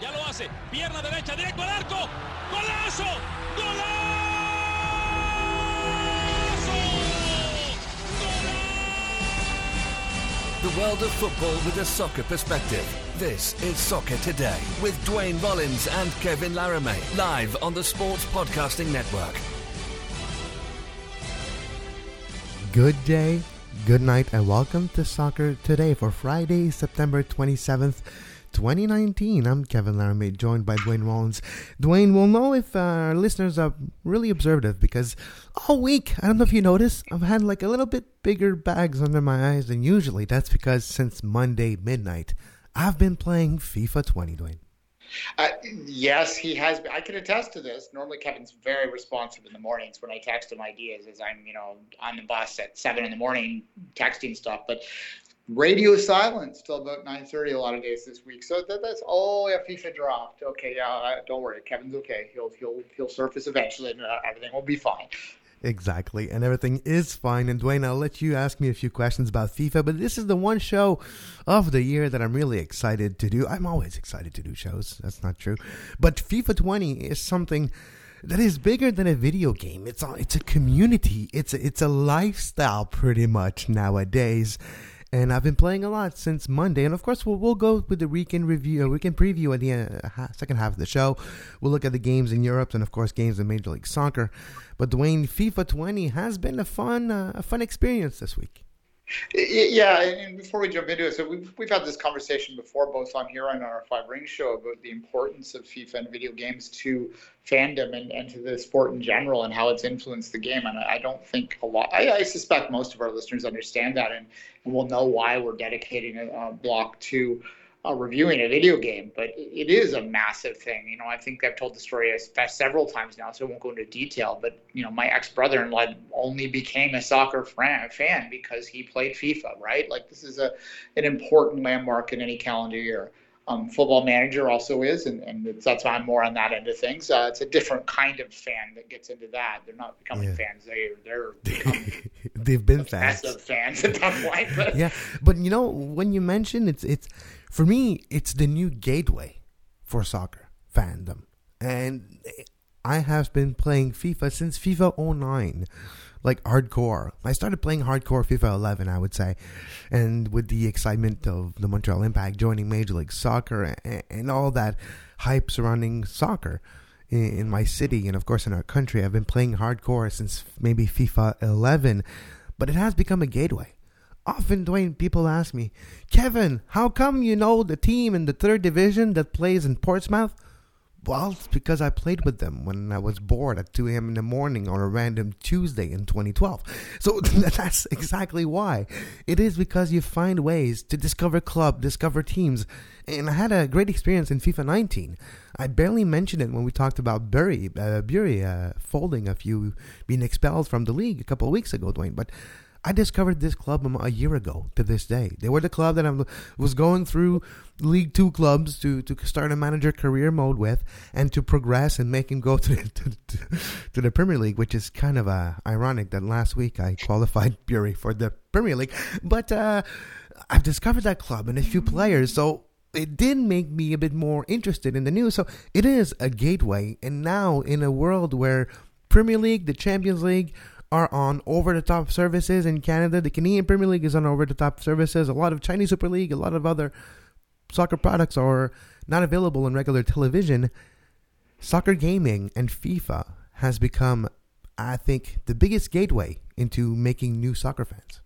Ya lo hace. Pierna derecha, directo al arco. ¡Golazo! ¡Golazo! The world of football with a soccer perspective. This is Soccer Today with Dwayne Rollins and Kevin Laramie, live on the Sports Podcasting Network. Good day, good night, and welcome to Soccer Today for Friday, September 27th. 2019. I'm Kevin Laramie, joined by Dwayne Rollins. Dwayne will know if uh, our listeners are really observative because all week, I don't know if you noticed, I've had like a little bit bigger bags under my eyes than usually. That's because since Monday midnight, I've been playing FIFA 20, Dwayne. Uh, yes, he has. Been. I can attest to this. Normally, Kevin's very responsive in the mornings when I text him ideas, as I'm, you know, on the bus at seven in the morning texting stuff. But radio silence till about 9.30 a lot of days this week so that, that's oh yeah fifa dropped okay yeah don't worry kevin's okay he'll he'll he'll surface eventually and uh, everything will be fine Exactly, and everything is fine. And Dwayne, I'll let you ask me a few questions about FIFA, but this is the one show of the year that I'm really excited to do. I'm always excited to do shows. That's not true, but FIFA 20 is something that is bigger than a video game. It's a, it's a community. It's a, it's a lifestyle, pretty much nowadays and I've been playing a lot since Monday. And of course, we'll, we'll go with the weekend review, uh, weekend preview at the end, uh, second half of the show. We'll look at the games in Europe and, of course, games in Major League Soccer. But Dwayne, FIFA 20 has been a fun, uh, a fun experience this week. Yeah, and before we jump into it, so we've, we've had this conversation before, both on here and on our Five Rings show, about the importance of FIFA and video games to fandom and, and to the sport in general and how it's influenced the game. And I don't think a lot, I, I suspect most of our listeners understand that and, and will know why we're dedicating a, a block to uh, reviewing a video game, but it is a massive thing. You know, I think I've told the story several times now, so I won't go into detail. But you know, my ex brother-in-law only became a soccer fan because he played FIFA. Right? Like this is a an important landmark in any calendar year. Um, football manager also is, and, and that's why I'm more on that end of things. Uh, it's a different kind of fan that gets into that. They're not becoming yeah. fans; they they're they've been fans. fans at that point. But. Yeah, but you know when you mention it's it's for me, it's the new gateway for soccer fandom. And I have been playing FIFA since FIFA 09, like hardcore. I started playing hardcore FIFA 11, I would say. And with the excitement of the Montreal Impact joining Major League Soccer and, all that hype surrounding soccer in my city and, of course, in our country, I've been playing hardcore since maybe FIFA 11. But it has become a gateway often Dwayne people ask me, Kevin, how come you know the team in the third division that plays in Portsmouth? Well, it's because I played with them when I was bored at 2 a.m. in the morning on a random Tuesday in 2012. So that's exactly why. It is because you find ways to discover club, discover teams. And I had a great experience in FIFA 19. I barely mentioned it when we talked about Bury, uh, Bury uh, folding a few, being expelled from the league a couple of weeks ago, Dwayne. But I discovered this club a year ago to this day. They were the club that I was going through League Two clubs to, to start a manager career mode with and to progress and make him go to the, to, to the Premier League, which is kind of uh, ironic that last week I qualified Bury for the Premier League. But uh, I've discovered that club and a few players, so it did make me a bit more interested in the news. So it is a gateway. And now, in a world where Premier League, the Champions League, are on over the top services in Canada. The Canadian Premier League is on over the top services. A lot of Chinese Super League, a lot of other soccer products are not available on regular television. Soccer gaming and FIFA has become, I think, the biggest gateway into making new soccer fans.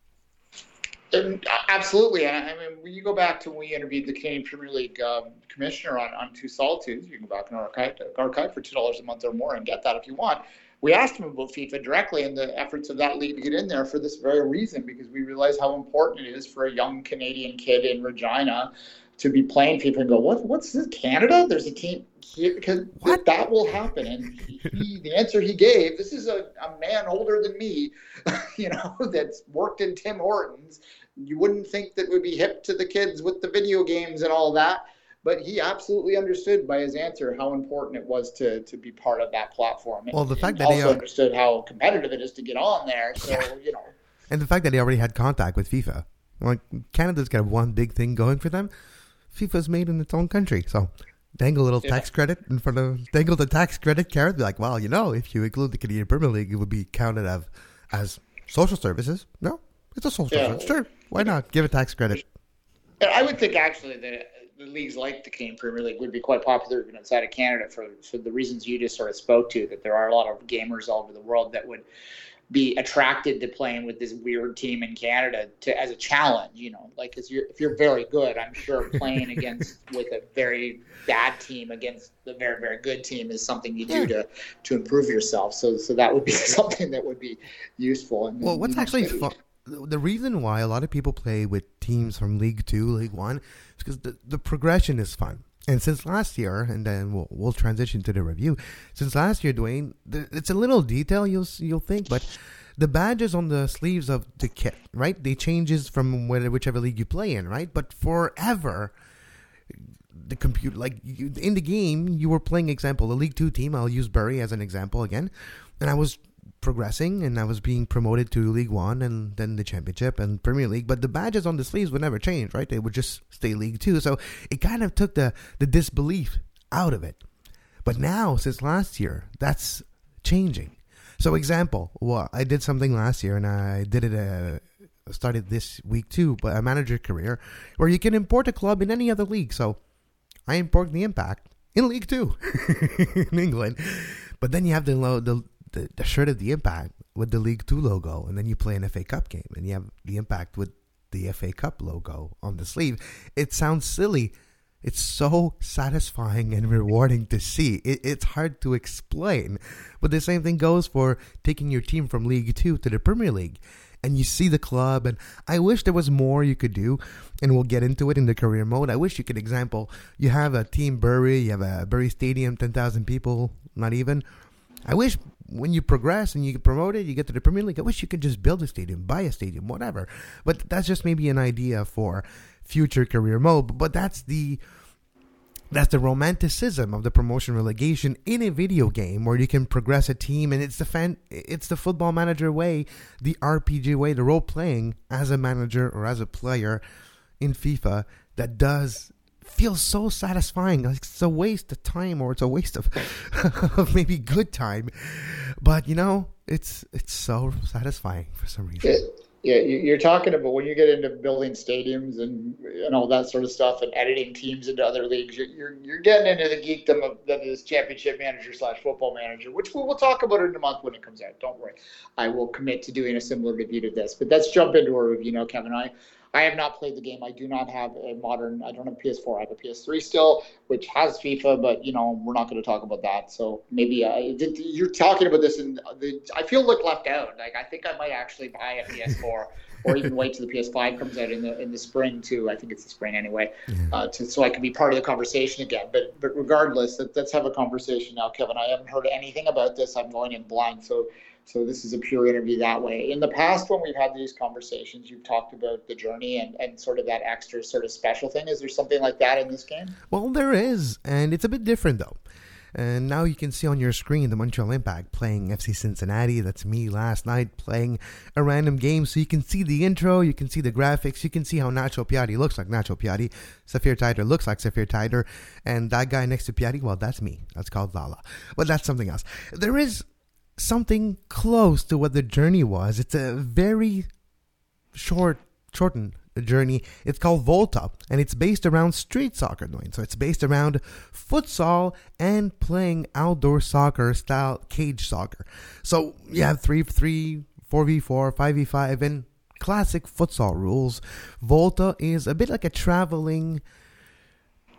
And uh, absolutely. I mean, when you go back to when we interviewed the Canadian Premier League um, commissioner on, on Two Solitudes, you can go back our archive, archive for $2 a month or more and get that if you want we asked him about FIFA directly and the efforts of that league to get in there for this very reason, because we realize how important it is for a young Canadian kid in Regina to be playing FIFA and go, what, what's this, Canada? There's a team here, because what? that will happen. And he, the answer he gave, this is a, a man older than me, you know, that's worked in Tim Hortons. You wouldn't think that would be hip to the kids with the video games and all that but he absolutely understood by his answer how important it was to to be part of that platform. Well, the fact that also he also understood how competitive it is to get on there. So yeah. you know, and the fact that he already had contact with FIFA, like Canada's got one big thing going for them. FIFA's made in its own country, so dangle a little yeah. tax credit in front of dangle the tax credit carrot. Be like, well, you know, if you include the Canadian Premier League, it would be counted as as social services. No, it's a social yeah. service. Sure, why not give a tax credit? I would think actually that the leagues like the Canadian Premier League would be quite popular even outside of Canada for for the reasons you just sort of spoke to. That there are a lot of gamers all over the world that would be attracted to playing with this weird team in Canada to as a challenge. You know, like if you're if you're very good, I'm sure playing against with a very bad team against the very very good team is something you do to to improve yourself. So so that would be something that would be useful. And, well, what's actually fun? The reason why a lot of people play with teams from League Two, League One, because the, the progression is fun. And since last year, and then we'll, we'll transition to the review. Since last year, Dwayne, it's a little detail you'll you'll think, but the badges on the sleeves of the kit, right? They changes from whichever league you play in, right? But forever, the computer, like you, in the game, you were playing example the League Two team. I'll use Bury as an example again, and I was progressing and I was being promoted to League One and then the Championship and Premier League. But the badges on the sleeves would never change, right? They would just stay League Two. So it kind of took the the disbelief out of it. But now, since last year, that's changing. So, example, well, I did something last year, and I did it. Uh, started this week too, but a manager career where you can import a club in any other league. So, I import the Impact in League Two in England, but then you have the the the, the shirt of the Impact with the League Two logo, and then you play an FA Cup game, and you have the Impact with the FA Cup logo on the sleeve. It sounds silly. It's so satisfying and rewarding to see. It, it's hard to explain, but the same thing goes for taking your team from League Two to the Premier League and you see the club and I wish there was more you could do and we'll get into it in the career mode. I wish you could example you have a team Bury, you have a Bury Stadium, 10,000 people, not even. I wish when you progress and you get promoted, you get to the Premier League. I wish you could just build a stadium, buy a stadium, whatever. But that's just maybe an idea for future career mode. But that's the that's the romanticism of the promotion relegation in a video game where you can progress a team and it's the fan it's the football manager way, the RPG way, the role playing as a manager or as a player in FIFA that does feels so satisfying. Like it's a waste of time, or it's a waste of, of maybe good time. But you know, it's it's so satisfying for some reason. It, yeah, you're talking about when you get into building stadiums and and all that sort of stuff, and editing teams into other leagues. You're you're, you're getting into the geekdom of that is championship manager slash football manager, which we will talk about in a month when it comes out. Don't worry, I will commit to doing a similar review to this. But let's jump into a review now, Kevin. I I have not played the game. I do not have a modern. I don't have PS4. I have a PS3 still, which has FIFA, but you know we're not going to talk about that. So maybe uh, you're talking about this, and I feel like left out. Like I think I might actually buy a PS4. or even wait till the PS5 comes out in the in the spring too. I think it's the spring anyway, uh, to, so I can be part of the conversation again. But but regardless, let, us have a conversation now, Kevin. I haven't heard anything about this. I'm going in blind, so so this is a pure interview that way. In the past, when we've had these conversations, you've talked about the journey and, and sort of that extra sort of special thing. Is there something like that in this game? Well, there is, and it's a bit different though. And now you can see on your screen the Montreal Impact playing FC Cincinnati. That's me last night playing a random game. So you can see the intro, you can see the graphics, you can see how Nacho Piatti looks like Nacho Piatti. Saphir Taider looks like Saphir Taider. And that guy next to Piatti, well, that's me. That's called Lala. But that's something else. There is something close to what the journey was. It's a very short, shortened journey. It's called Volta, and it's based around street soccer. Doing so, it's based around futsal and playing outdoor soccer style cage soccer. So you have three, three, four v four, five v five, and classic futsal rules. Volta is a bit like a traveling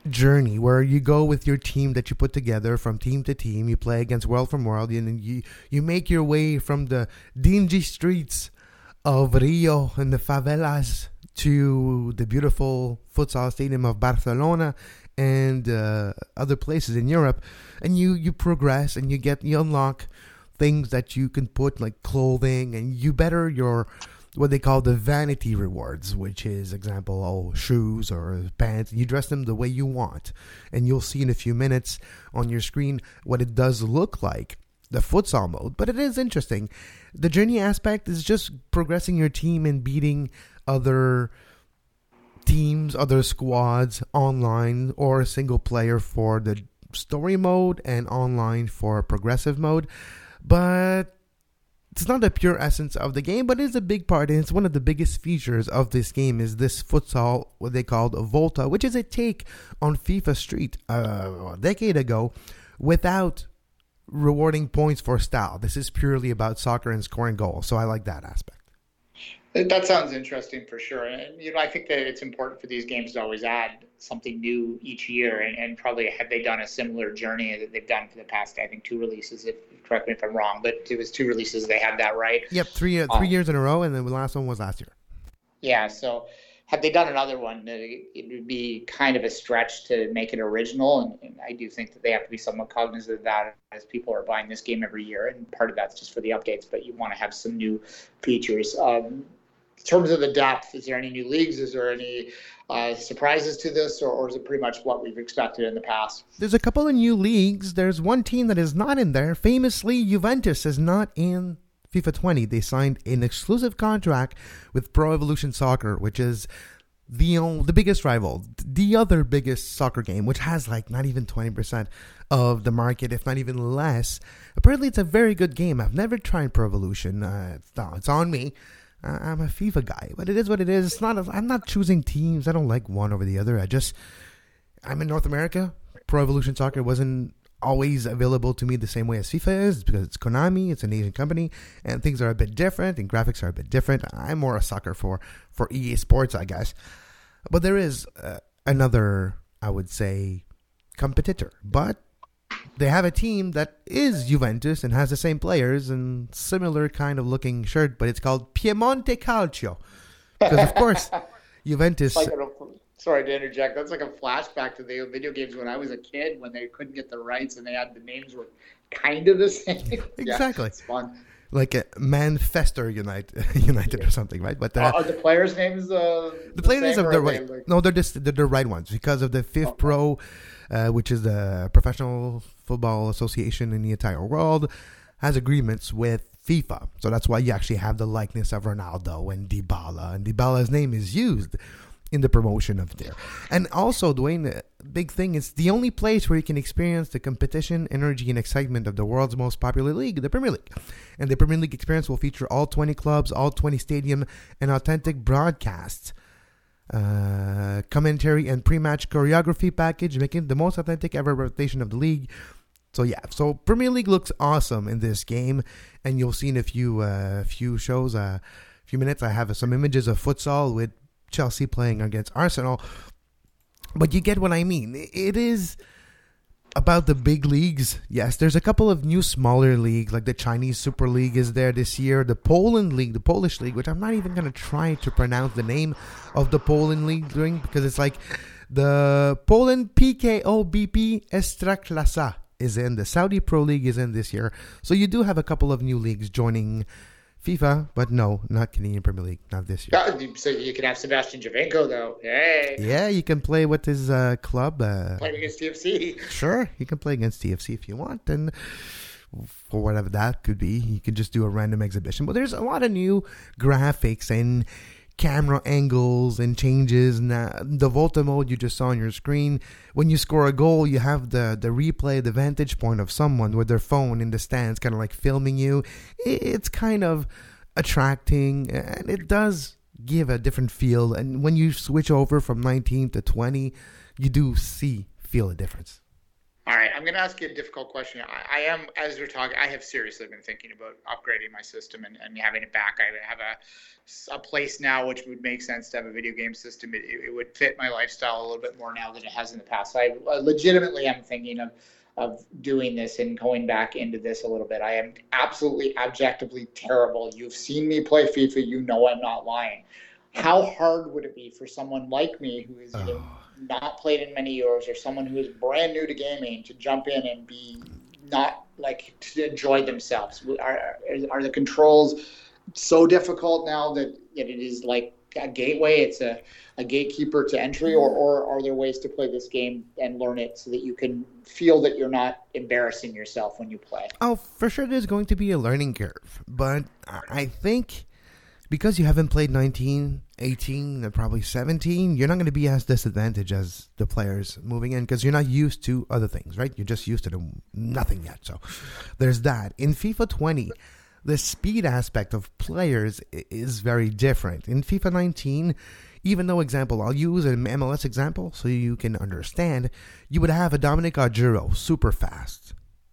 journey where you go with your team that you put together from team to team. You play against World from World, and you you make your way from the dingy streets of Rio and the favelas to the beautiful futsal stadium of Barcelona and uh, other places in Europe, and you you progress and you get you unlock things that you can put like clothing and you better your what they call the vanity rewards, which is example, oh, shoes or pants. You dress them the way you want, and you'll see in a few minutes on your screen what it does look like. The futsal mode, but it is interesting. The journey aspect is just progressing your team and beating other teams, other squads, online or single player for the story mode and online for progressive mode. But it's not the pure essence of the game, but it is a big part, and it's one of the biggest features of this game is this futsal, what they called Volta, which is a take on FIFA Street uh, a decade ago, without rewarding points for style. This is purely about soccer and scoring goals, so I like that aspect. That sounds interesting for sure. And, you know, I think that it's important for these games to always add something new each year. And, and probably have they done a similar journey that they've done for the past, I think, two releases, if correct me if I'm wrong, but it was two releases. They had that right. Yep. Three, uh, three um, years in a row. And then the last one was last year. Yeah. So had they done another one, it would be kind of a stretch to make it original. And, and, I do think that they have to be somewhat cognizant of that as people are buying this game every year. And part of that's just for the updates, but you want to have some new features. Um, in terms of the depth, is there any new leagues? Is there any uh, surprises to this, or, or, is it pretty much what we've expected in the past? There's a couple of new leagues. There's one team that is not in there. Famously, Juventus is not in FIFA 20. They signed an exclusive contract with Pro Evolution Soccer, which is the the biggest rival, the other biggest soccer game, which has like not even 20% of the market, if not even less. Apparently, it's a very good game. I've never tried Pro Evolution. Uh, it's on me. I'm a FIFA guy, but it is what it is. It's not. A, I'm not choosing teams. I don't like one over the other. I just. I'm in North America. Pro Evolution Soccer wasn't always available to me the same way as FIFA is because it's Konami, it's an Asian company, and things are a bit different and graphics are a bit different. I'm more a sucker for for EA Sports, I guess. But there is uh, another, I would say, competitor. But they have a team that is Juventus and has the same players and similar kind of looking shirt, but it's called Piemonte Calcio. Because of course, Juventus. Like a, sorry to interject. That's like a flashback to the video games when I was a kid when they couldn't get the rights and they had the names were kind of the same. exactly. Yeah, it's fun. Like a Manchester United, United or something, right? But uh, are the players' names uh, the, the players' names are the right. Like... No, they're just they're the right ones because of the fifth oh, pro uh, which is the Professional Football Association in the entire world, has agreements with FIFA. So that's why you actually have the likeness of Ronaldo and Dybala, and Dybala's name is used in the promotion of there. And also, Dwayne, the big thing is the only place where you can experience the competition, energy, and excitement of the world's most popular league, the Premier League. And the Premier League experience will feature all 20 clubs, all 20 stadium, and authentic broadcasts uh, commentary and pre-match choreography package, making the most authentic ever representation of the league. So yeah, so Premier League looks awesome in this game, and you'll see in a few uh, few shows, a uh, few minutes. I have some images of futsal with Chelsea playing against Arsenal, but you get what I mean. It is about the big leagues, yes, there's a couple of new smaller leagues, like the Chinese Super League is there this year, the Poland League, the Polish League, which I'm not even going to try to pronounce the name of the Poland League doing because it's like the Poland PKO BP Ekstraklasa is in, the Saudi Pro League is in this year. So you do have a couple of new leagues joining FIFA, but no, not Canadian Premier League, not this year. So you can have Sebastian Giovinco though. Hey. Yeah, you can play with his uh, club. Uh, Playing against TFC. Sure, you can play against TFC if you want, and for whatever that could be, you can just do a random exhibition. But there's a lot of new graphics and camera angles and changes. And the Volta mode you just saw on your screen, when you score a goal, you have the, the replay, the vantage point of someone with their phone in the stands, kind of like filming you. It's kind of attracting and it does give a different feel. And when you switch over from 19 to 20, you do see, feel a difference. I'm going to ask you a difficult question. I, I, am, as we're talking, I have seriously been thinking about upgrading my system and, and having it back. I have a, a place now which would make sense to have a video game system. It, it would fit my lifestyle a little bit more now than it has in the past. So I uh, legitimately am thinking of of doing this and going back into this a little bit. I am absolutely objectively terrible. You've seen me play FIFA. You know I'm not lying. How hard would it be for someone like me who is oh not played in many years or someone who is brand new to gaming to jump in and be not like to enjoy themselves? Are, are the controls so difficult now that, it is like a gateway? It's a, a gatekeeper to entry, or, mm. or are there ways to play this game and learn it so that you can feel that you're not embarrassing yourself when you play? Oh, for sure, there's going to be a learning curve, but I think because you haven't played 19 18 and probably 17, you're not going to be as disadvantaged as the players moving in because you're not used to other things, right? You're just used to the, nothing yet. So there's that. In FIFA 20, the speed aspect of players is very different. In FIFA 19, even though example, I'll use an MLS example so you can understand, you would have a Dominic Oduro super fast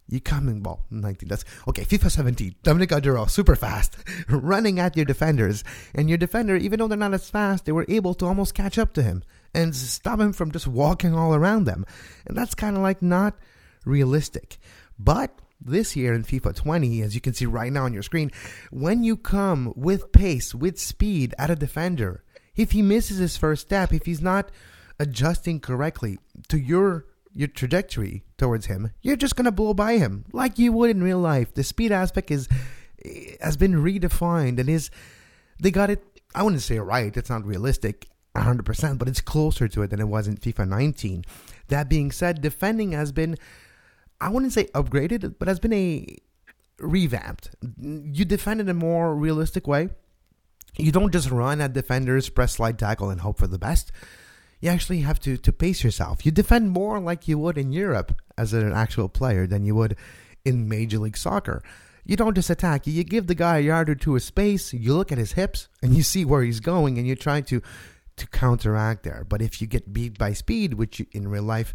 you come in well 19 that's okay FIFA 17 Dominic Oduro super fast running at your defenders. And your defender even though they're not as fast they were able to almost catch up to him and stop him from just walking all around them. And that's kind of like not realistic. But this year in FIFA 20 as you can see right now on your screen when you come with pace with speed at a defender if he misses his first step if he's not adjusting correctly to your your trajectory towards him, you're just gonna blow by him like you would in real life. The speed aspect is eh, has been redefined and is they got it. I wouldn't say right. It's not realistic, 100, percent but it's closer to it than it was in FIFA 19. That being said, defending has been I wouldn't say upgraded, but has been a revamped. You defend in a more realistic way. You don't just run at defenders, press slide tackle, and hope for the best you actually have to, to pace yourself. You defend more like you would in Europe as an actual player than you would in Major League Soccer. You don't just attack. You give the guy a yard or two of space. You look at his hips and you see where he's going, and you try to to counteract there. But if you get beat by speed, which you, in real life,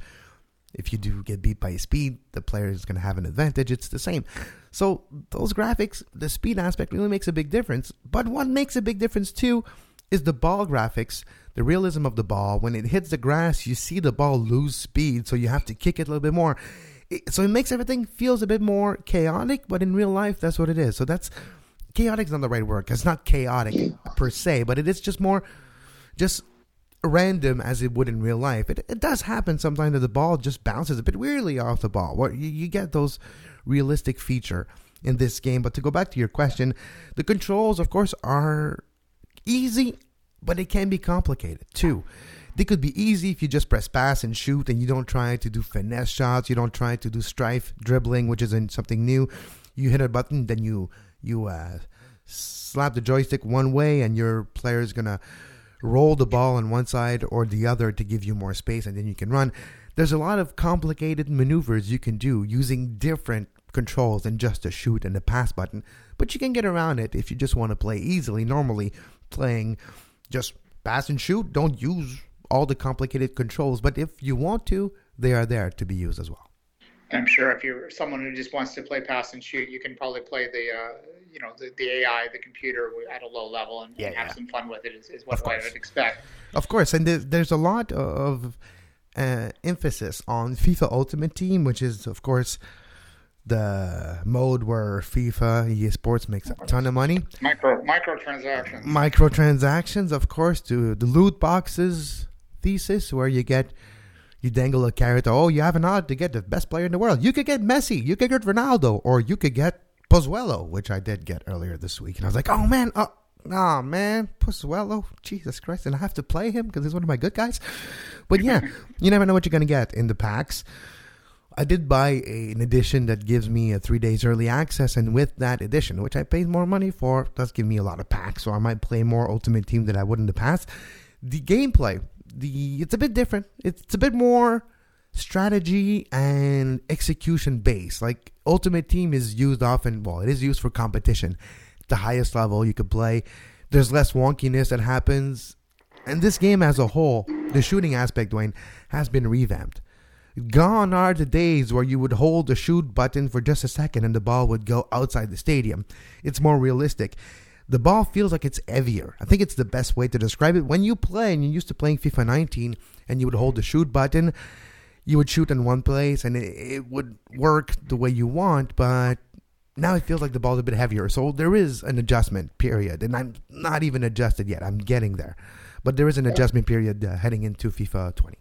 if you do get beat by speed, the player is going to have an advantage. It's the same. So those graphics, the speed aspect really makes a big difference. But what makes a big difference too is the ball graphics the realism of the ball. When it hits the grass, you see the ball lose speed, so you have to kick it a little bit more. so it makes everything feels a bit more chaotic, but in real life, that's what it is. So that's chaotic is not the right word. It's not chaotic per se, but it is just more, just random as it would in real life. It, it does happen sometimes that the ball just bounces a bit weirdly off the ball. Where you, you get those realistic feature in this game. But to go back to your question, the controls, of course, are easy but it can be complicated too. They could be easy if you just press pass and shoot and you don't try to do finesse shots, you don't try to do strafe dribbling, which isn't something new. You hit a button, then you you uh, slap the joystick one way and your player is gonna roll the ball on one side or the other to give you more space and then you can run. There's a lot of complicated maneuvers you can do using different controls than just a shoot and a pass button, but you can get around it if you just want to play easily. Normally, playing just pass and shoot. Don't use all the complicated controls, but if you want to, they are there to be used as well. I'm sure if you're someone who just wants to play pass and shoot, you can probably play the uh, you know the, the AI, the computer at a low level, and, yeah, and have yeah. some fun with it. Is, is what I would expect. Of course, and there's, there's a lot of uh, emphasis on FIFA Ultimate Team, which is of course the mode where FIFA EA Sports makes a ton of money. Micro microtransactions. Microtransactions, of course, to the loot boxes thesis where you get you dangle a carrot. Oh, you have an odd to get the best player in the world. You could get Messi, you could get Ronaldo, or you could get Pozuelo, which I did get earlier this week. And I was like, oh man, oh, oh man, Pozuelo, Jesus Christ, and I have to play him because he's one of my good guys. But yeah, you never know what you're gonna get in the packs. I did buy a, an edition that gives me a three days early access, and with that edition, which I paid more money for, does give me a lot of packs, so I might play more Ultimate Team than I would in the past. The gameplay, the it's a bit different. It's a bit more strategy and execution based. Like Ultimate Team is used often. Well, it is used for competition, the highest level you could play. There's less wonkiness that happens, and this game as a whole, the shooting aspect, Dwayne, has been revamped. Gone are the days where you would hold the shoot button for just a second and the ball would go outside the stadium. It's more realistic. The ball feels like it's heavier. I think it's the best way to describe it. When you play and you're used to playing FIFA 19 and you would hold the shoot button, you would shoot in one place and it, it would work the way you want, but now it feels like the ball's a bit heavier. So there is an adjustment period, and I'm not even adjusted yet. I'm getting there, but there is an adjustment period uh, heading into FIFA 20.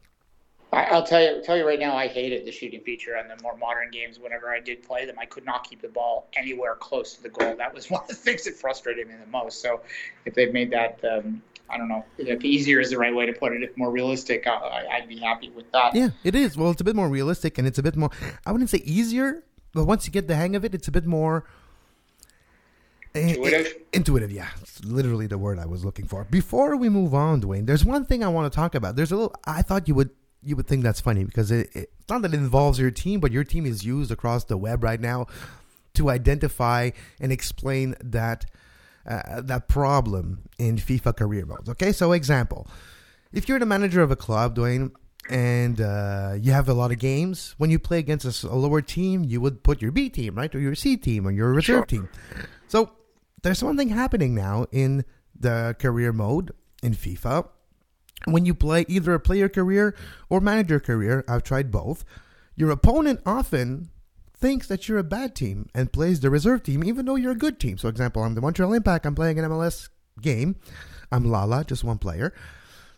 I'll tell you, tell you right now, I hated the shooting feature on the more modern games. Whenever I did play them, I could not keep the ball anywhere close to the goal. That was one of the things that frustrated me the most. So, if they've made that, um, I don't know, if easier is the right way to put it, if more realistic, I, I'd be happy with that. Yeah, it is. Well, it's a bit more realistic, and it's a bit more. I wouldn't say easier, but once you get the hang of it, it's a bit more Intuitive? Intuitive, yeah. It's literally the word I was looking for. Before we move on, Dwayne, there's one thing I want to talk about. There's a little I thought you would you would think that's funny because it, it, it's not that it involves your team, but your team is used across the web right now to identify and explain that uh, that problem in FIFA career modes. Okay, so example, if you're the manager of a club, Dwayne, and uh, you have a lot of games, when you play against a, a, lower team, you would put your B team, right, or your C team, or your reserve sure. team. So there's one thing happening now in the career mode in FIFA. When you play either a player career or manager career, I've tried both. Your opponent often thinks that you're a bad team and plays the reserve team, even though you're a good team. So, example, I'm the Montreal Impact. I'm playing an MLS game. I'm Lala, just one player.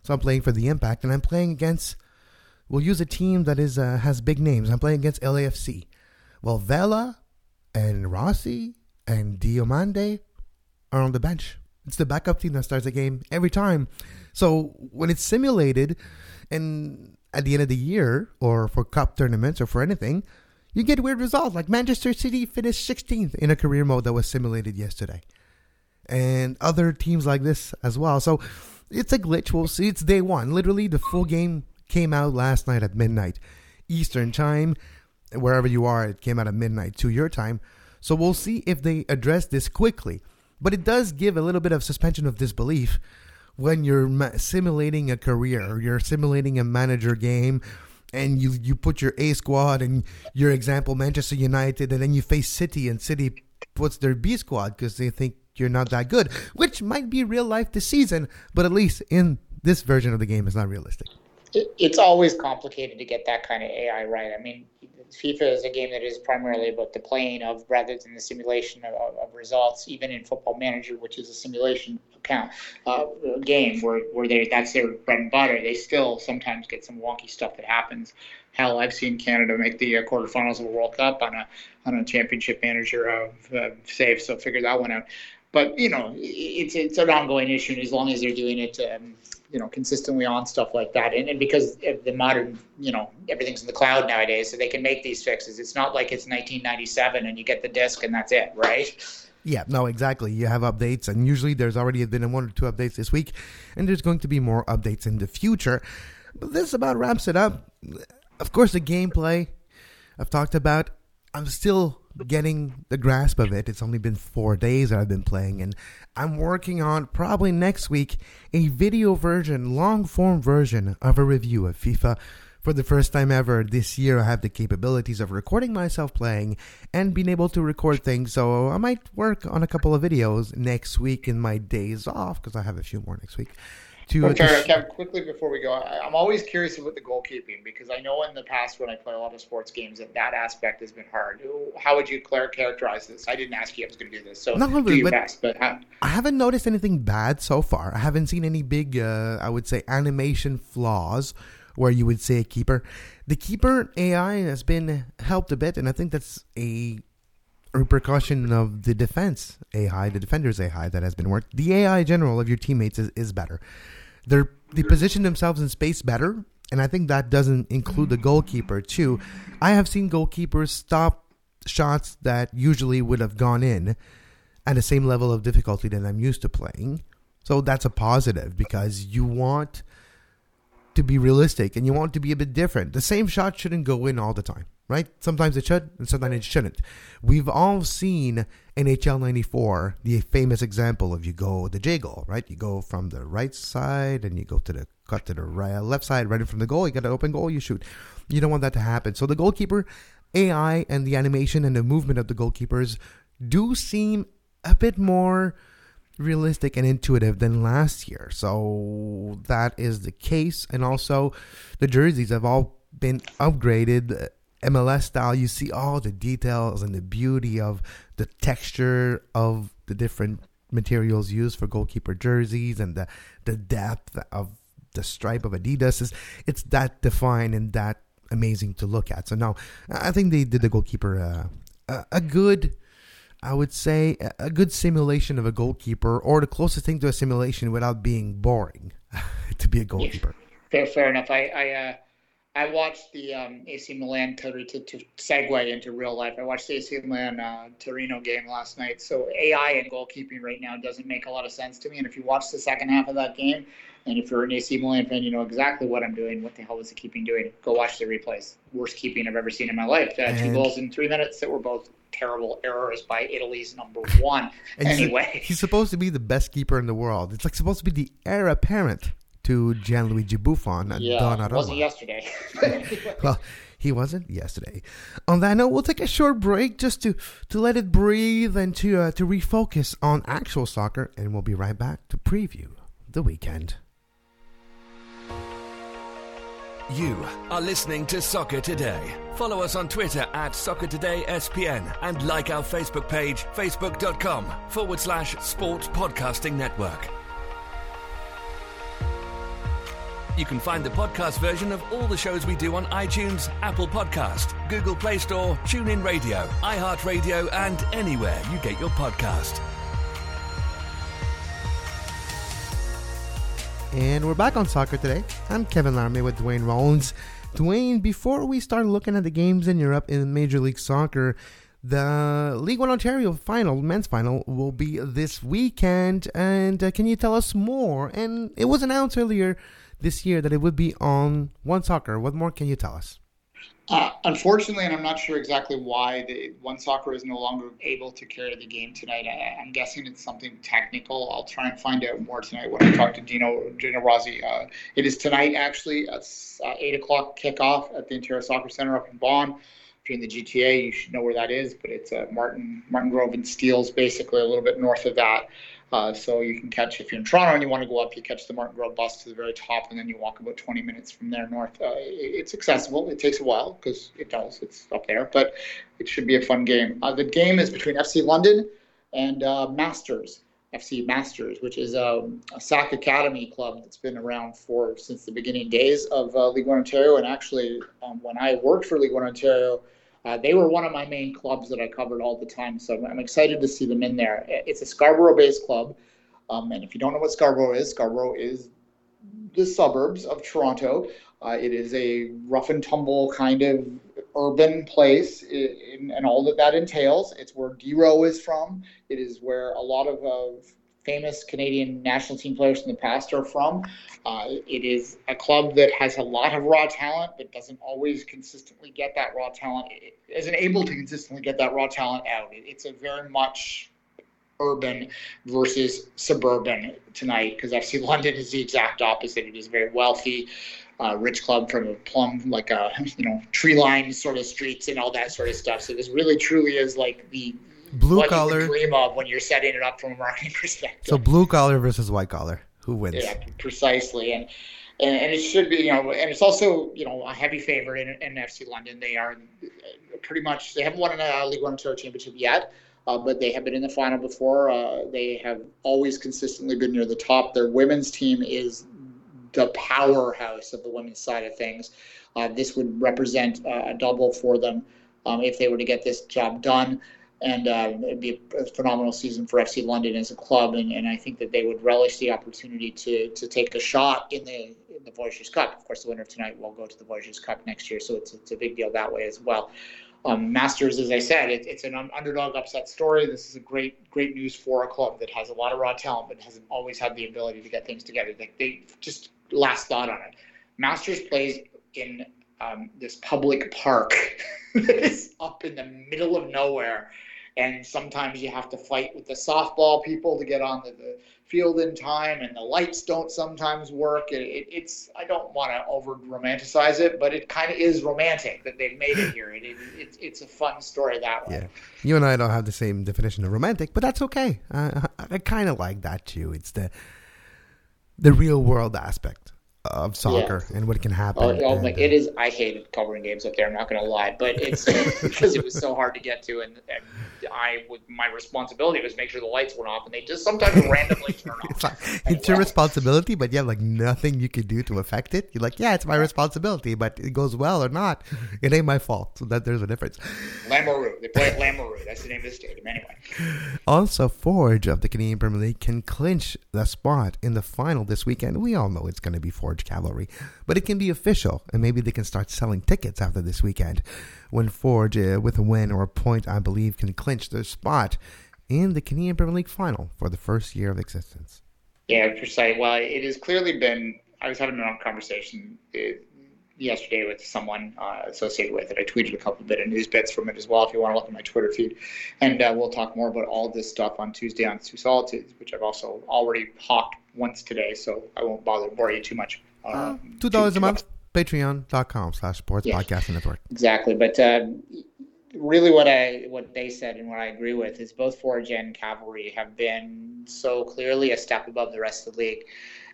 So I'm playing for the Impact, and I'm playing against. We'll use a team that is uh, has big names. I'm playing against LAFC. Well, Vela and Rossi and Diomande are on the bench. It's the backup team that starts the game every time. So when it's simulated, and at the end of the year, or for cup tournaments, or for anything, you get weird results. Like Manchester City finished 16th in a career mode that was simulated yesterday, and other teams like this as well. So it's a glitch. We'll see. It's day one. Literally, the full game came out last night at midnight Eastern time. Wherever you are, it came out at midnight to your time. So we'll see if they address this quickly. But it does give a little bit of suspension of disbelief when you're simulating a career you're simulating a manager game and you, you put your A squad and your example Manchester United and then you face City and City puts their B squad because they think you're not that good, which might be real life this season, but at least in this version of the game, it's not realistic. It's always complicated to get that kind of AI right. I mean, FIFA is a game that is primarily about the playing of rather than the simulation of, of results. Even in Football Manager, which is a simulation account uh, game where where they that's their bread and butter, they still sometimes get some wonky stuff that happens. Hell, I've seen Canada make the uh, quarterfinals of a World Cup on a on a Championship Manager of uh, save, so figure that one out. But you know, it's it's an ongoing issue, and as long as they're doing it. Um, you know consistently on stuff like that and, and because the modern you know everything's in the cloud nowadays so they can make these fixes it's not like it's 1997 and you get the disc and that's it right yeah, no, exactly. You have updates, and usually there's already been one or two updates this week, and there's going to be more updates in the future. But this about wraps it up. Of course, the gameplay I've talked about. I'm still getting the grasp of it. It's only been four days that I've been playing, and I'm working on probably next week a video version, long form version of a review of FIFA. For the first time ever this year, I have the capabilities of recording myself playing and being able to record things. So I might work on a couple of videos next week in my days off because I have a few more next week to, okay, to Kevin, quickly before we go, I, am always curious about the goalkeeping because I know in the past when I play a lot of sports games that that aspect has been hard. How would you characterize this? I didn't ask you I was going to do this, so Not do your but best. But how? I haven't noticed anything bad so far. I haven't seen any big, uh, I would say, animation flaws where you would say a keeper. The keeper AI has been helped a bit, and I think that's a repercussion of the defense AI, the defenders AI that has been worked. The AI general of your teammates is, is better. They're they position themselves in space better, and I think that doesn't include the goalkeeper too. I have seen goalkeepers stop shots that usually would have gone in at the same level of difficulty that I'm used to playing. So that's a positive because you want to be realistic and you want to be a bit different. The same shot shouldn't go in all the time right? Sometimes it should, and sometimes it shouldn't. We've all seen NHL 94, the famous example of you go the J goal, right? You go from the right side and you go to the cut to the right, left side, right in from the goal. You got an open goal, you shoot. You don't want that to happen. So the goalkeeper AI and the animation and the movement of the goalkeepers do seem a bit more realistic and intuitive than last year. So that is the case. And also, the jerseys have all been upgraded MLS style, you see all the details and the beauty of the texture of the different materials used for goalkeeper jerseys and the the depth of the stripe of Adidas is it's that defined and that amazing to look at. So now I think they did the goalkeeper uh, a, a good I would say a good simulation of a goalkeeper or the closest thing to a simulation without being boring to be a goalkeeper. Fair, fair enough. I, I uh I watched the um, AC Milan to, to, to segue into real life. I watched the AC Milan uh, Torino game last night. So AI and goalkeeping right now doesn't make a lot of sense to me. And if you watch the second half of that game, and if you're an AC Milan fan, you know exactly what I'm doing. What the hell was the keeping doing? Go watch the replays. Worst keeping I've ever seen in my life. Uh, two goals in three minutes that were both terrible errors by Italy's number one. anyway, he's, he's supposed to be the best keeper in the world. It's like supposed to be the heir apparent to Gianluigi Buffon and yeah, Donnarumma. wasn't yesterday. well, he wasn't yesterday. On that note, we'll take a short break just to, to let it breathe and to uh, to refocus on actual soccer, and we'll be right back to preview the weekend. You are listening to Soccer Today. Follow us on Twitter at Soccer Today SPN and like our Facebook page, facebook.com forward slash sports podcasting network. You can find the podcast version of all the shows we do on iTunes, Apple Podcast, Google Play Store, TuneIn Radio, iHeartRadio, and anywhere you get your podcast. And we're back on soccer today. I'm Kevin Laramie with Dwayne Rollins. Dwayne, before we start looking at the games in Europe in Major League Soccer, the League One Ontario final, men's final, will be this weekend. And uh, can you tell us more? And it was announced earlier this year that it would be on One Soccer. What more can you tell us? Uh, unfortunately, and I'm not sure exactly why, the One Soccer is no longer able to carry the game tonight. I, am guessing it's something technical. I'll try and find out more tonight when I talk to Dino Gino Rossi. Uh, it is tonight, actually. It's uh, 8 o'clock kickoff at the Ontario Soccer Center up in Vaughan. If you're in the GTA, you should know where that is, but it's uh, Martin Martin Grove and Steeles, basically a little bit north of that. Uh, so you can catch, if you're in Toronto and you want to go up, you catch the Martin Grove bus to the very top, and then you walk about 20 minutes from there north. Uh, it's accessible. It takes a while because it does. It's up there, but it should be a fun game. Uh, the game is between FC London and uh, Masters. FC Masters, which is um, a SAC Academy club that's been around for since the beginning days of uh, League One Ontario. And actually, um, when I worked for League One Ontario, uh, they were one of my main clubs that I covered all the time, so I'm excited to see them in there. It's a Scarborough-based club, um, and if you don't know what Scarborough is, Scarborough is the suburbs of Toronto. Uh, it is a rough and tumble kind of urban place and all that that entails. It's where Dero is from. It is where a lot of, of famous Canadian national team players in the past are from. Uh, it is a club that has a lot of raw talent, but doesn't always consistently get that raw talent. It isn't able to consistently get that raw talent out. It, it's a very much urban versus suburban tonight because FC London is the exact opposite. It is a very wealthy. Uh, rich club from a plum like a you know tree lined sort of streets and all that sort of stuff. So this really truly is like the blue what collar you dream of when you're setting it up from a marketing perspective. So blue collar versus white collar, who wins? Yeah, precisely, and, and and it should be you know, and it's also you know a heavy favorite in, in FC London. They are pretty much they haven't won a League One Ontario championship yet. Uh, but they have been in the final before. Uh, they have always consistently been near the top. Their women's team is the powerhouse of the women's side of things. Uh, this would represent uh, a double for them um, if they were to get this job done and uh, it'd be a phenomenal season for FC London as a club, and, and I think that they would relish the opportunity to to take a shot in the in the Voyageurs Cup. Of course, the winner of tonight will go to the Voyageurs Cup next year, so it's it's a big deal that way as well. Um, Masters, as I said, it, it's an underdog upset story. This is a great great news for a club that has a lot of raw talent, but hasn't always had the ability to get things together. They, they just last thought on it. Masters plays in um, this public park that is up in the middle of nowhere. And sometimes you have to fight with the softball people to get on the field in time and the lights don't sometimes work. It, it, it's i don't want to over romanticize it but it kind of is romantic that they've made it here. It, it's, it's a fun story that way. Yeah. You and i don't have the same definition of romantic but that's okay. Uh, i, I kind of like that too. It's the the real world aspect of soccer yeah. and what can happen. Oh, oh and, it uh, is. I hated covering games up there. I'm not going to lie, but it's because it was so hard to get to, and, and I would my responsibility was make sure the lights went off, and they just sometimes randomly turn off. it's, like, it's your responsibility, but you have like nothing you can do to affect it. You're like, yeah, it's my responsibility, but it goes well or not, it ain't my fault. So that there's a difference. L'Amoreaux, they play at L'Amoreaux. That's the name of the stadium, anyway. Also, Forge of the Canadian Premier League can clinch the spot in the final this weekend. We all know it's going to be Forge Cavalry. But it can be official, and maybe they can start selling tickets after this weekend when Forge, uh, with a win or a point, I believe, can clinch their spot in the Canadian Premier League final for the first year of existence. Yeah, precisely. Well, it has clearly been. I was having a conversation uh, yesterday with someone uh, associated with it. I tweeted a couple bit of news bits from it as well. If you want to look at my Twitter feed, and uh, we'll talk more about all this stuff on Tuesday on Two Solitudes, which I've also already hawked once today, so I won't bother bore you too much. Uh, Two dollars a month. Patreon.com slash sports yes. podcast network. Exactly. But uh, really what I what they said and what I agree with is both Forge and Cavalry have been so clearly a step above the rest of the league.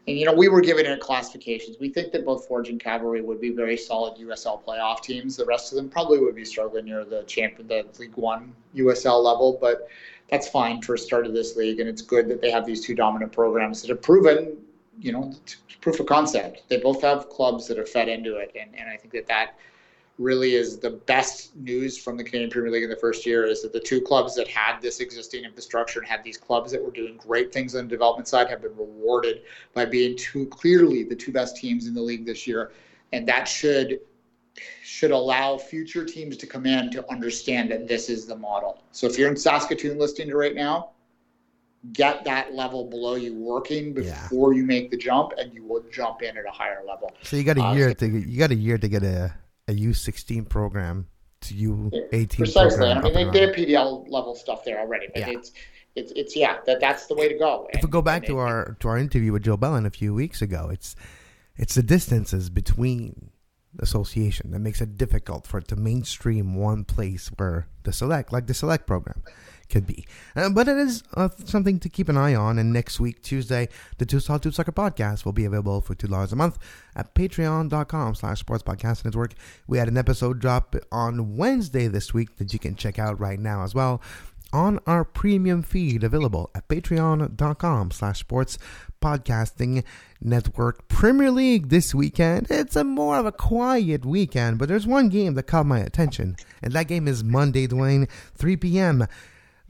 And you know, we were given our classifications. We think that both Forge and Cavalry would be very solid USL playoff teams. The rest of them probably would be struggling near the champion, the League One USL level, but that's fine for a start of this league. And it's good that they have these two dominant programs that have proven, you know, proof of concept. They both have clubs that are fed into it, and and I think that that really is the best news from the Canadian Premier League in the first year is that the two clubs that had this existing infrastructure and had these clubs that were doing great things on the development side have been rewarded by being two clearly the two best teams in the league this year. And that should should allow future teams to come in to understand that this is the model. So if you're in Saskatoon listening to right now, get that level below you working before yeah. you make the jump and you will jump in at a higher level. So you got a year uh, to you got a year to get a a U16 program to U18 Precisely. Program I mean, they did PDL level stuff there already, but yeah. it's it's it's yeah, that that's the way to go. And, if we go back to it, our to our interview with Joe Bellin a few weeks ago, it's it's the distances between association that makes it difficult for it to mainstream one place where the select like the select program could be. Uh, but it is uh, something to keep an eye on. And next week, Tuesday, the Two Solid Tube Soccer podcast will be available for $2 a month at patreon.com slash sports podcast network. We had an episode drop on Wednesday this week that you can check out right now as well on our premium feed available at patreon.com slash sports podcasting network premier league this weekend it's a more of a quiet weekend but there's one game that caught my attention and that game is monday duane 3 p.m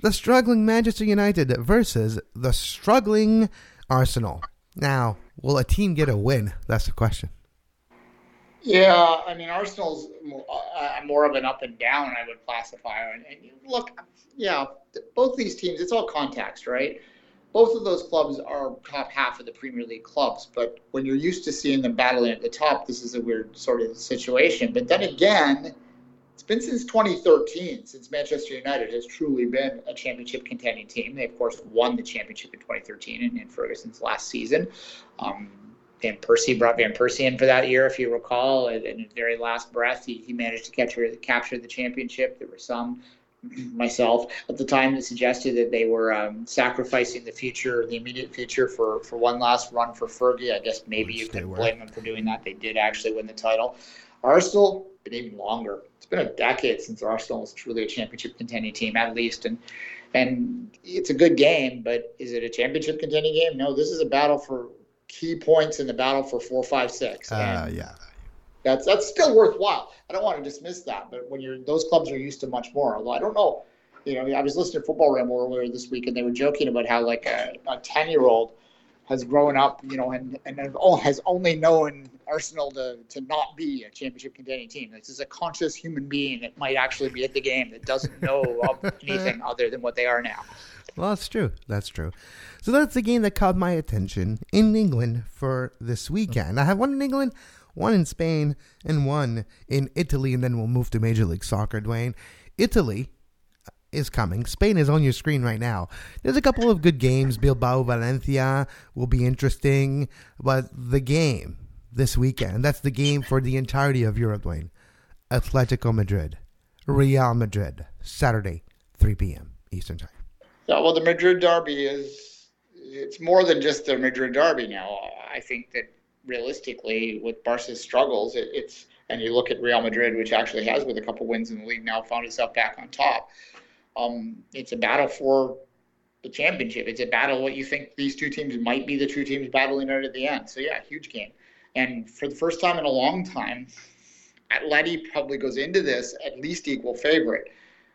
the struggling Manchester United versus the struggling Arsenal. Now, will a team get a win? That's the question. Yeah, I mean Arsenal's uh, more of an up and down. I would classify. And, and look, yeah, both these teams. It's all context, right? Both of those clubs are top half of the Premier League clubs. But when you're used to seeing them battling at the top, this is a weird sort of situation. But then again been since 2013 since Manchester United has truly been a championship contending team. They, of course, won the championship in 2013 in, in Ferguson's last season. Um, Van Persie brought Van Persie in for that year, if you recall. In his very last breath, he, he managed to capture, capture the championship. There were some, myself at the time, that suggested that they were um, sacrificing the future, the immediate future, for, for one last run for Fergie. I guess maybe you could blame them for doing that. They did actually win the title. Arsenal, been even longer. It's been a decade since Arsenal was truly a championship contending team, at least. And and it's a good game, but is it a championship contending game? No, this is a battle for key points in the battle for four, five, six. Uh, yeah. That's that's still worthwhile. I don't want to dismiss that, but when you're those clubs are used to much more. Although I don't know, you know, I was listening to Football Ramble earlier this week, and they were joking about how like a ten year old has grown up, you know, and and has only known Arsenal to to not be a championship contending team. This is a conscious human being that might actually be at the game that doesn't know of anything other than what they are now. Well, that's true. That's true. So that's the game that caught my attention in England for this weekend. I have one in England, one in Spain, and one in Italy, and then we'll move to Major League Soccer, Duane. Italy is coming. Spain is on your screen right now. There's a couple of good games. Bilbao Valencia will be interesting, but the game this weekend, that's the game for the entirety of Europe, Duane. Atletico Madrid, Real Madrid, Saturday, 3 p.m. Eastern Time. Yeah, well, the Madrid derby is it's more than just the Madrid derby now. I think that realistically, with Barca's struggles, it, it's and you look at Real Madrid, which actually has with a couple wins in the league now found itself back on top um, it's a battle for the championship. It's a battle what you think these two teams might be the two teams battling out at the end. So yeah, huge game. And for the first time in a long time, Atleti probably goes into this at least equal favorite.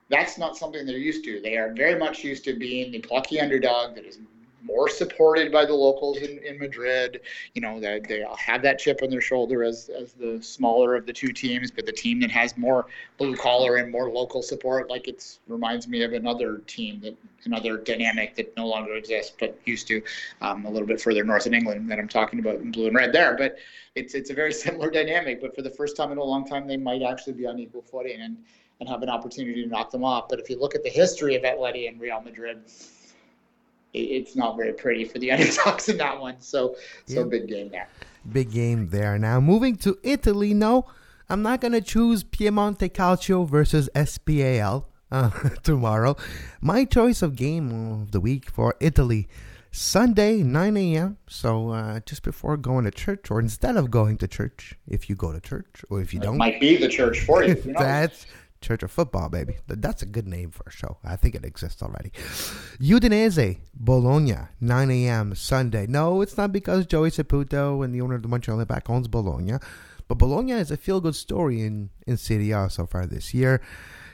That's not something they're used to. They are very much used to being the plucky underdog that is more supported by the locals in, in Madrid. You know, they, they have that chip on their shoulder as, as the smaller of the two teams, but the team that has more blue collar and more local support, like it reminds me of another team that another dynamic that no longer exists, but used to um, a little bit further north in England that I'm talking about in blue and red there. But it's it's a very similar dynamic. But for the first time in a long time, they might actually be on equal footing and and have an opportunity to knock them off. But if you look at the history of Atleti and Real Madrid, it's not very pretty for the underdogs in that one. So, so yeah. big game there. Big game there. Now moving to Italy. No, I'm not gonna choose Piemonte Calcio versus SPAL uh, tomorrow. My choice of game of the week for Italy. Sunday, 9 a.m. So uh, just before going to church, or instead of going to church, if you go to church, or if you don't, might be the church for you. you know? that's Church of Football, baby. That's a good name for a show. I think it exists already. Udinese, Bologna, 9 a.m. Sunday. No, it's not because Joey Saputo and the owner of the Montreal Impact owns Bologna, but Bologna is a feel-good story in, in Serie A so far this year.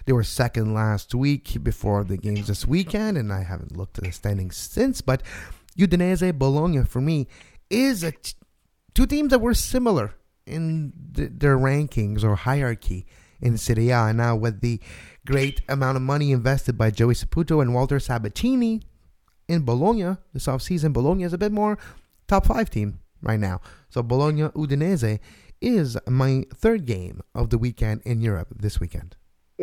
They were second last week before the games this weekend, and I haven't looked at the standings since. But Udinese, Bologna, for me, is a t- two teams that were similar in th- their rankings or hierarchy in Serie A. Now, with the great amount of money invested by Joey Saputo and Walter Sabatini in Bologna this offseason, Bologna is a bit more top five team right now. So, Bologna Udinese is my third game of the weekend in Europe this weekend.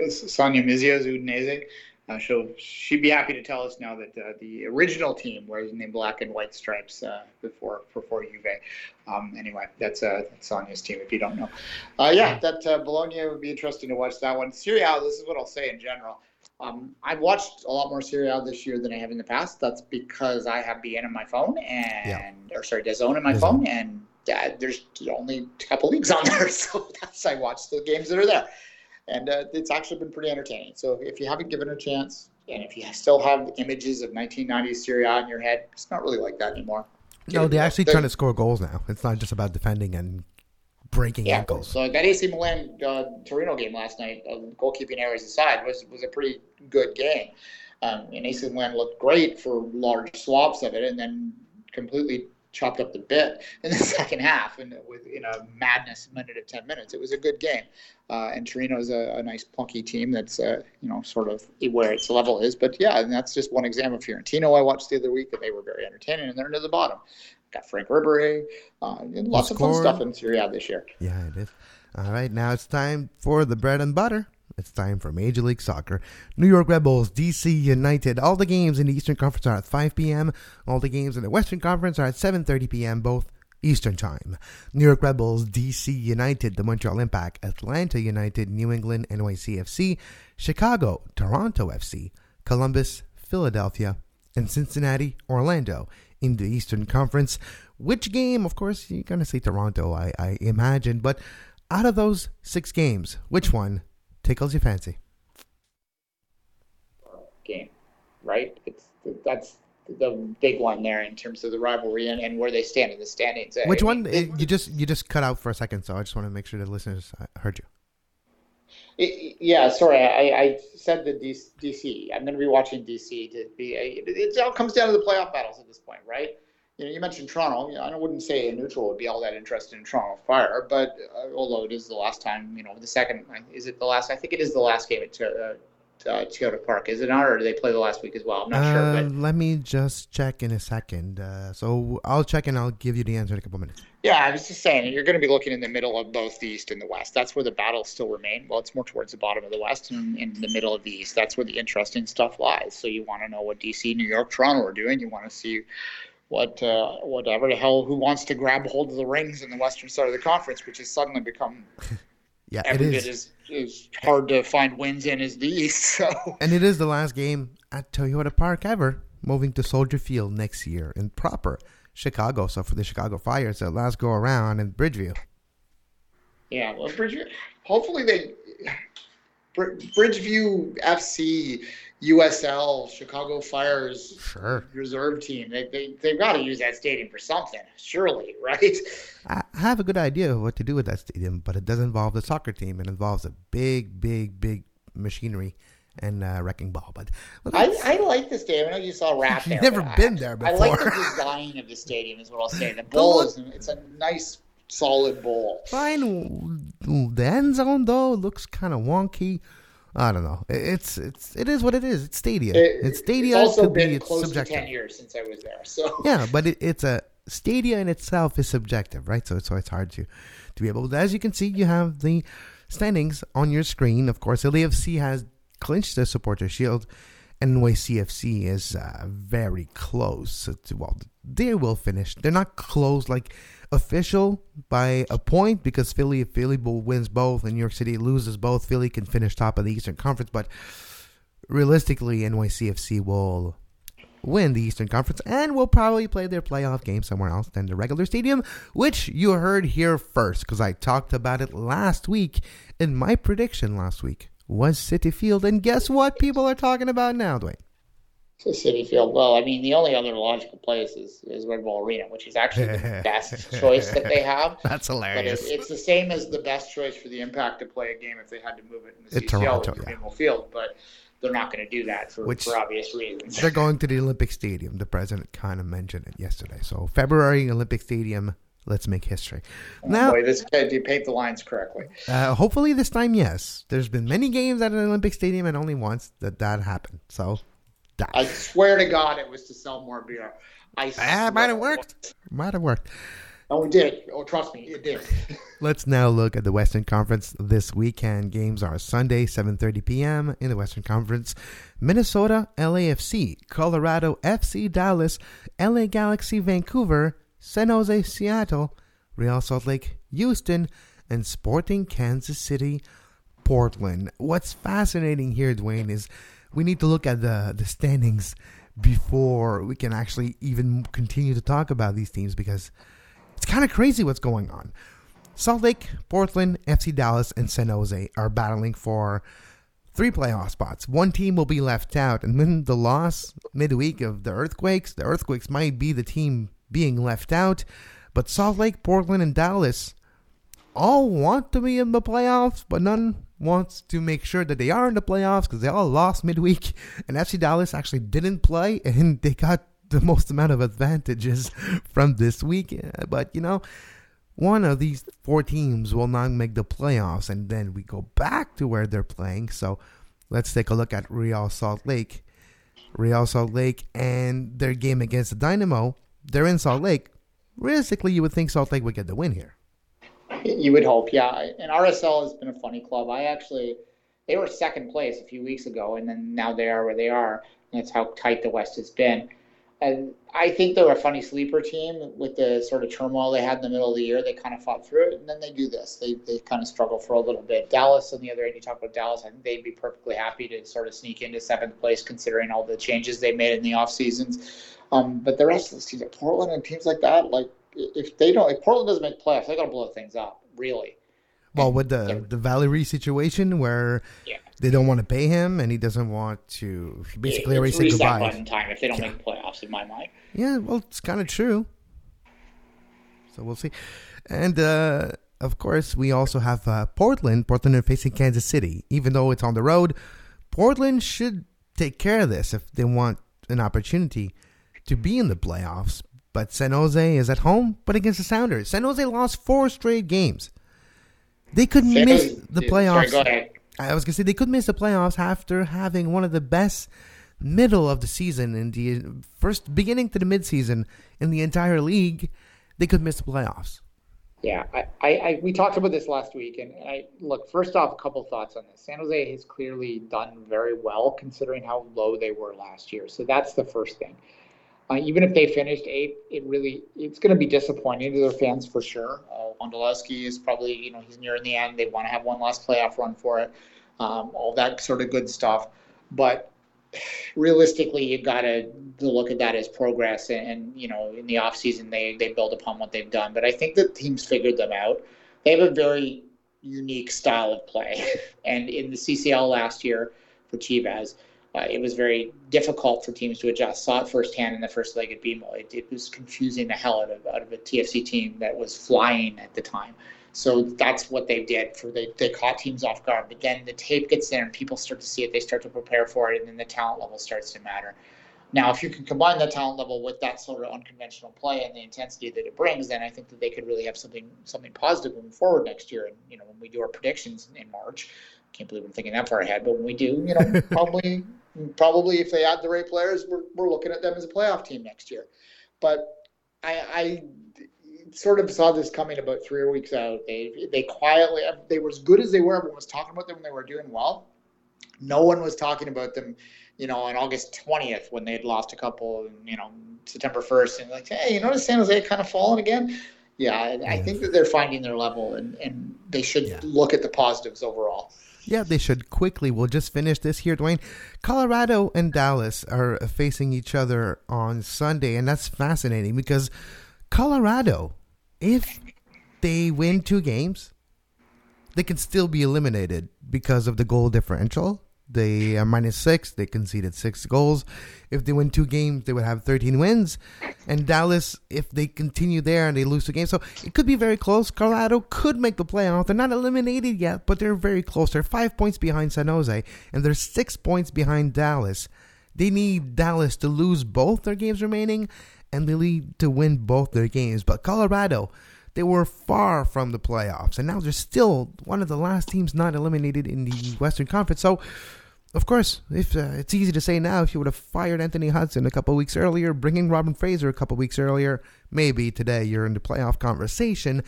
Sonia Mizio's Udinese. Uh, she'll she'd be happy to tell us now that uh, the original team wears the black and white stripes uh, before before Juve. Um, anyway, that's uh, Sonia's team if you don't know. Uh, yeah, that uh, Bologna would be interesting to watch that one. Serie A, this is what I'll say in general. Um, I've watched a lot more Serie A this year than I have in the past. That's because I have beIN on my phone and yeah. or sorry, DAZN on my DAZN. phone and there's only a couple leagues on there, so that's I watch the games that are there and uh, it's actually been pretty entertaining. So if you haven't given it a chance, and if you still have images of 1990s Serie A in your head, it's not really like that anymore. No, they're actually trying to score goals now. It's not just about defending and breaking yeah, ankles. So that AC Milan uh, Torino game last night, uh, goalkeeping errors aside, was was a pretty good game. Um, and AC Milan looked great for large swaths of it, and then completely chopped up the bit in the second half and with in a madness minute of 10 minutes. It was a good game. Uh, and Torino's a, a nice plunky team that's uh, you know sort of where its level is. But yeah and that's just one example of Fiorentina I watched the other week and they were very entertaining and they're near the bottom. Got Franck Ribery uh, and lots of fun stuff in Serie A this year. Yeah it is. All right now it's time for the bread and butter it's time for Major League Soccer. New York Red Bulls, DC United. All the games in the Eastern Conference are at 5 p.m. All the games in the Western Conference are at 7:30 p.m. both Eastern Time. New York Red Bulls, DC United, the Montreal Impact, Atlanta United, New England, NYCFC, Chicago, Toronto FC, Columbus, Philadelphia, and Cincinnati, Orlando in the Eastern Conference. Which game, of course, you're going to say Toronto, I, I imagine, but out of those six games, which one tickles your fancy? Game, right? It's that's the big one there in terms of the rivalry and, and where they stand in the standings. Which I one? Mean, you just you just cut out for a second, so I just want to make sure the listeners uh, heard you. It, yeah, sorry, I, I said the DC. I'm going to be watching DC to be. It, it all comes down to the playoff battles at this point, right? You know, you mentioned Toronto. You know, I wouldn't say a neutral would be all that interested in Toronto Fire, but uh, although it is the last time, you know, the second is it the last? I think it is the last game at uh, uh, Toyota Park, is it not, or do they play the last week as well? I'm not sure. But... Uh, let me just check in a second. Uh, so I'll check and I'll give you the answer in a couple minutes. Yeah, I was just saying you're going to be looking in the middle of both the East and the West. That's where the battles still remain. Well, it's more towards the bottom of the West and in the middle of the East. That's where the interesting stuff lies. So you want to know what DC, New York, Toronto are doing. You want to see what uh, whatever the hell who wants to grab hold of the rings in the western side of the conference, which has suddenly become yeah, every bit as, as hard to find wins in as the East. So and it is the last game at Toyota Park ever, moving to Soldier Field next year in proper Chicago. So for the Chicago Fire, it's the last go around in Bridgeview. Yeah, well, Bridgeview. Hopefully they Bridgeview FC USL, Chicago Fire's sure. reserve team. They, they, they've got to use that stadium for something, surely, right? I have a good idea of what to do with that stadium, but it does involve the soccer team. It involves a big, big, big machinery and uh, Wrecking Ball. But well, I, I, like the stadium. I know you saw Rap there. You've never been I, there before. I like the design of the stadium. Is what I'll say. The bowl is it's a nice solid bowl. fine. The end zone though looks kind of wonky. I don't know. It's it's it is what it is. It's Stadia. It- it's Stadia It's also been be close subjective. to ten years since I was there. So Yeah, but it, it's a Stadia in itself is subjective, right? So it's so it's hard to to be able. To, as you can see, you have the standings on your screen. Of course, LAFC has clinched the supporter shield, and NYCFC is uh, very close. To, well, they will finish. They're not close like official by a point because Philly if Philly wins both and New York City loses both, Philly can finish top of the Eastern Conference. But realistically, NYCFC will win the Eastern Conference and will probably play their playoff game somewhere else than the regular stadium, which you heard here first because I talked about it last week in my prediction last week was Citi Field. And guess what people are talking about now, Duane? To Citi Field. Well, I mean, the only other logical place is, is Red Bull Arena, which is actually the best choice that they have. That's But it, hilarious. it's the same as the best choice for the Impact to play a game if they had to move it in the In CCL Toronto, to yeah. Field. But they're not going to do that for, Which- for obvious reasons. They're going to the Olympic Stadium. The president kind of mentioned it yesterday. So February Olympic Stadium. Let's make history. Now, Boy, this do you paint the lines correctly? uh, hopefully this time, yes. There's been many games at an Olympic Stadium, and only once that that happened. So, I swear to God, it was to sell more beer. I Ah, might have worked. Might have worked. Oh, it did. Oh, trust me, it did. Let's now look at the Western Conference this weekend. Games are Sunday, 7:30 p.m. in the Western Conference. Minnesota, LAFC, Colorado FC Dallas, LA Galaxy Vancouver, San Jose Seattle, Real Salt Lake Houston, and Sporting Kansas City Portland. What's fascinating here, Duane, is we need to look at the the standings before we can actually even continue to talk about these teams because it's kind of crazy what's going on. Salt Lake, Portland, FC Dallas, and San Jose are battling for three playoff spots. One team will be left out, and when the loss midweek of the Earthquakes, the Earthquakes might be the team being left out. But Salt Lake, Portland, and Dallas all want to be in the playoffs, but none wants to make sure that they are in the playoffs because they all lost midweek. And FC Dallas actually didn't play, and they got the most amount of advantages from this week. But you know, one of these four teams will not make the playoffs, and then we go back to where they're playing. So let's take a look at Real Salt Lake. Real Salt Lake and their game against the Dynamo. They're in Salt Lake. Realistically, you would think Salt Lake would get the win here. You would hope, yeah. And RSL has been a funny club. I actually, they were second place a few weeks ago, and then now they are where they are. That's how tight the West has been. And I think they're a funny sleeper team with the sort of turmoil they had in the middle of the year. They kind of fought through it, and then they do this. They, they kind of struggle for a little bit. Dallas, on the other end, you talk about Dallas, I think they'd be perfectly happy to sort of sneak into seventh place considering all the changes they made in the off seasons. Um, but the rest of the teams, Portland and teams like that, like if they don't, if Portland doesn't make playoffs, they got to blow things up, really. Well, with the Yeah. the Valeri situation where Yeah. they don't want to pay him and he doesn't want to basically already it's said reset goodbye. button time if they don't Yeah. make playoffs, in my mind. Yeah, well, it's kind of true. So we'll see. And uh, of course, we also have uh, Portland. Portland are facing Kansas City. Even though it's on the road, Portland should take care of this if they want an opportunity to be in the playoffs. But San Jose is at home, but against the Sounders. San Jose lost four straight games. They could San miss Jose- the Sorry, playoffs. ahead. I was gonna say they could miss the playoffs after having one of the best middle of the season in the first beginning to the midseason in the entire league. They could miss the playoffs. Yeah, I, I, I we talked about this last week, and I look first off, a couple thoughts on this. San Jose has clearly done very well considering how low they were last year. So that's the first thing. Uh, even if they finished eighth, it really it's going to be disappointing to their fans for sure. Uh, Wondolowski is probably you know he's nearing the end. They want to have one last playoff run for it, um, all that sort of good stuff. But realistically, you got to look at that as progress. And, and you know, in the off season, they they build upon what they've done. But I think the teams figured them out. They have a very unique style of play, and in the CCL last year for Chivas, uh, it was very difficult for teams to adjust. Saw it firsthand in the first leg at BMO. It, it was confusing the hell out of out of a TFC team that was flying at the time. So that's what they did for they, they caught teams off guard. But then the tape gets there and people start to see it, they start to prepare for it, and then the talent level starts to matter. Now, if you can combine that talent level with that sort of unconventional play and the intensity that it brings, then I think that they could really have something something positive moving forward next year. And you know, when we do our predictions in March, can't believe I'm thinking that far ahead, but when we do, you know, probably probably if they add the right players, we're we're looking at them as a playoff team next year. But I, I sort of saw this coming about three weeks out. They they quietly they were as good as they were. Everyone was talking about them when they were doing well. No one was talking about them you know, on August 20th when they had lost a couple, you know, September 1st, and like, hey, you notice San Jose kind of fallen again? Yeah, I, I think that they're finding their level, and, and they should yeah. look at the positives overall. Yeah, they should quickly. We'll just finish this here, Duane. Colorado and Dallas are facing each other on Sunday, and that's fascinating because Colorado, if they win two games, they can still be eliminated because of the goal differential. They are minus six. They conceded six goals. If they win two games, they would have 13 wins. And Dallas, if they continue there and they lose two games, so it could be very close. Colorado could make the playoff. They're not eliminated yet, but they're very close. They're five points behind San Jose, and they're six points behind Dallas. They need Dallas to lose both their games remaining, and they need to win both their games. But Colorado, they were far from the playoffs, and now they're still one of the last teams not eliminated in the Western Conference. So of course, if uh, it's easy to say now, if you would have fired Anthony Hudson a couple weeks earlier, bringing Robin Fraser a couple weeks earlier, maybe today you're in the playoff conversation.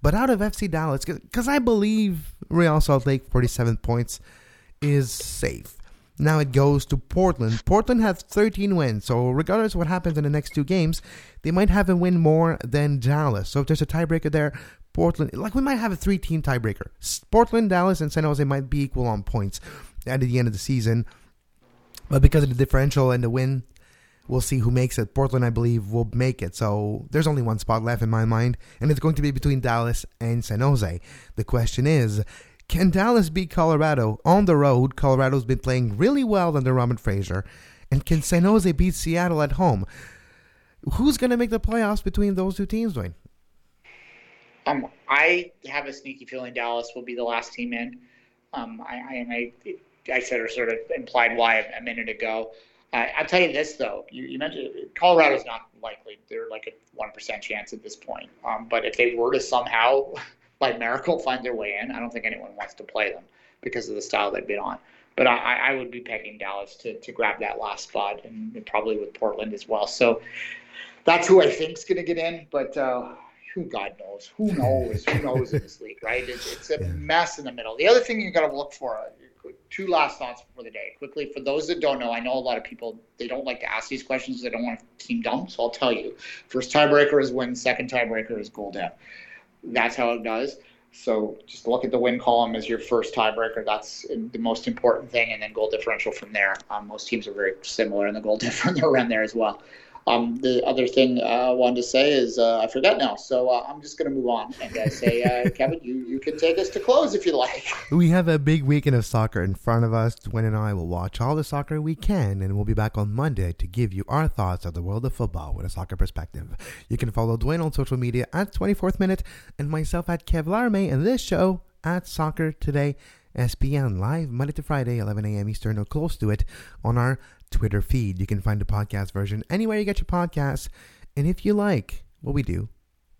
But out of FC Dallas, because I believe Real Salt Lake 47 points is safe. Now it goes to Portland. Portland has 13 wins, so regardless of what happens in the next two games, they might have a win more than Dallas. So if there's a tiebreaker there, Portland, like we might have a three team tiebreaker. Portland, Dallas, and San Jose might be equal on points at the end of the season. But because of the differential and the win, we'll see who makes it. Portland, I believe, will make it. So there's only one spot left in my mind, and it's going to be between Dallas and San Jose. The question is, can Dallas beat Colorado on the road? Colorado's been playing really well under Robin Fraser. And can San Jose beat Seattle at home? Who's going to make the playoffs between those two teams, Duane? Um, I have a sneaky feeling Dallas will be the last team in. Um, I, I, I I said or sort of implied why a minute ago. Uh, I'll tell you this though, you, you mentioned Colorado's not likely. They're like a one percent chance at this point. Um, but if they were to somehow, by miracle, find their way in, I don't think anyone wants to play them because of the style they've been on. But I, I would be pegging Dallas to, to grab that last spot, and, probably with Portland as well. So that's who I think is going to get in. But uh, who God knows, who knows, who knows in this league, right? It's, it's a mess in the middle. The other thing you got to look for, two last thoughts for the day, quickly. For those that don't know, I know a lot of people they don't like to ask these questions. They don't want to seem dumb, so I'll tell you. First tiebreaker is win. Second tiebreaker is goal down. That's how it does. So just look at the win column as your first tiebreaker. That's the most important thing, and then goal differential from there. Um, most teams are very similar in the goal differential around there as well. Um, the other thing I wanted to say is uh, I forgot now, so uh, I'm just going to move on and uh, say, uh, Kevin, you, you can take us to close if you like. We have a big weekend of soccer in front of us. Duane and I will watch all the soccer we can, and we'll be back on Monday to give you our thoughts of the world of football with a soccer perspective. You can follow Duane on social media at 24th Minute and myself at Kev Larme and this show at Soccer Today. SPN live Monday to Friday, 11 a.m. Eastern or close to it on our Twitter feed. You can find the podcast version anywhere you get your podcasts. And if you like what we do,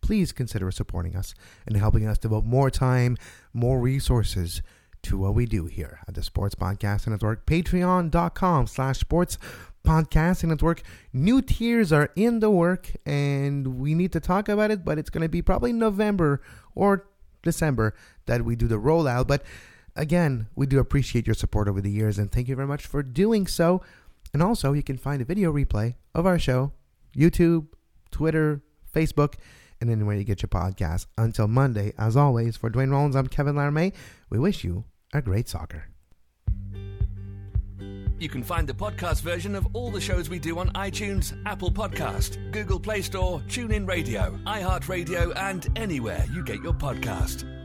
please consider supporting us and helping us devote more time, more resources to what we do here at the Sports Podcasting Network. Patreon.com slash sports podcasting network. New tiers are in the work and we need to talk about it, but it's going to be probably November or December that we do the rollout. But again, we do appreciate your support over the years and thank you very much for doing so. And also, you can find a video replay of our show, YouTube, Twitter, Facebook, and anywhere you get your podcasts. Until Monday, as always, for Duane Rollins, I'm Kevin Larme. We wish you a great soccer. You can find the podcast version of all the shows we do on iTunes, Apple Podcast, Google Play Store, TuneIn Radio, iHeartRadio, and anywhere you get your podcast.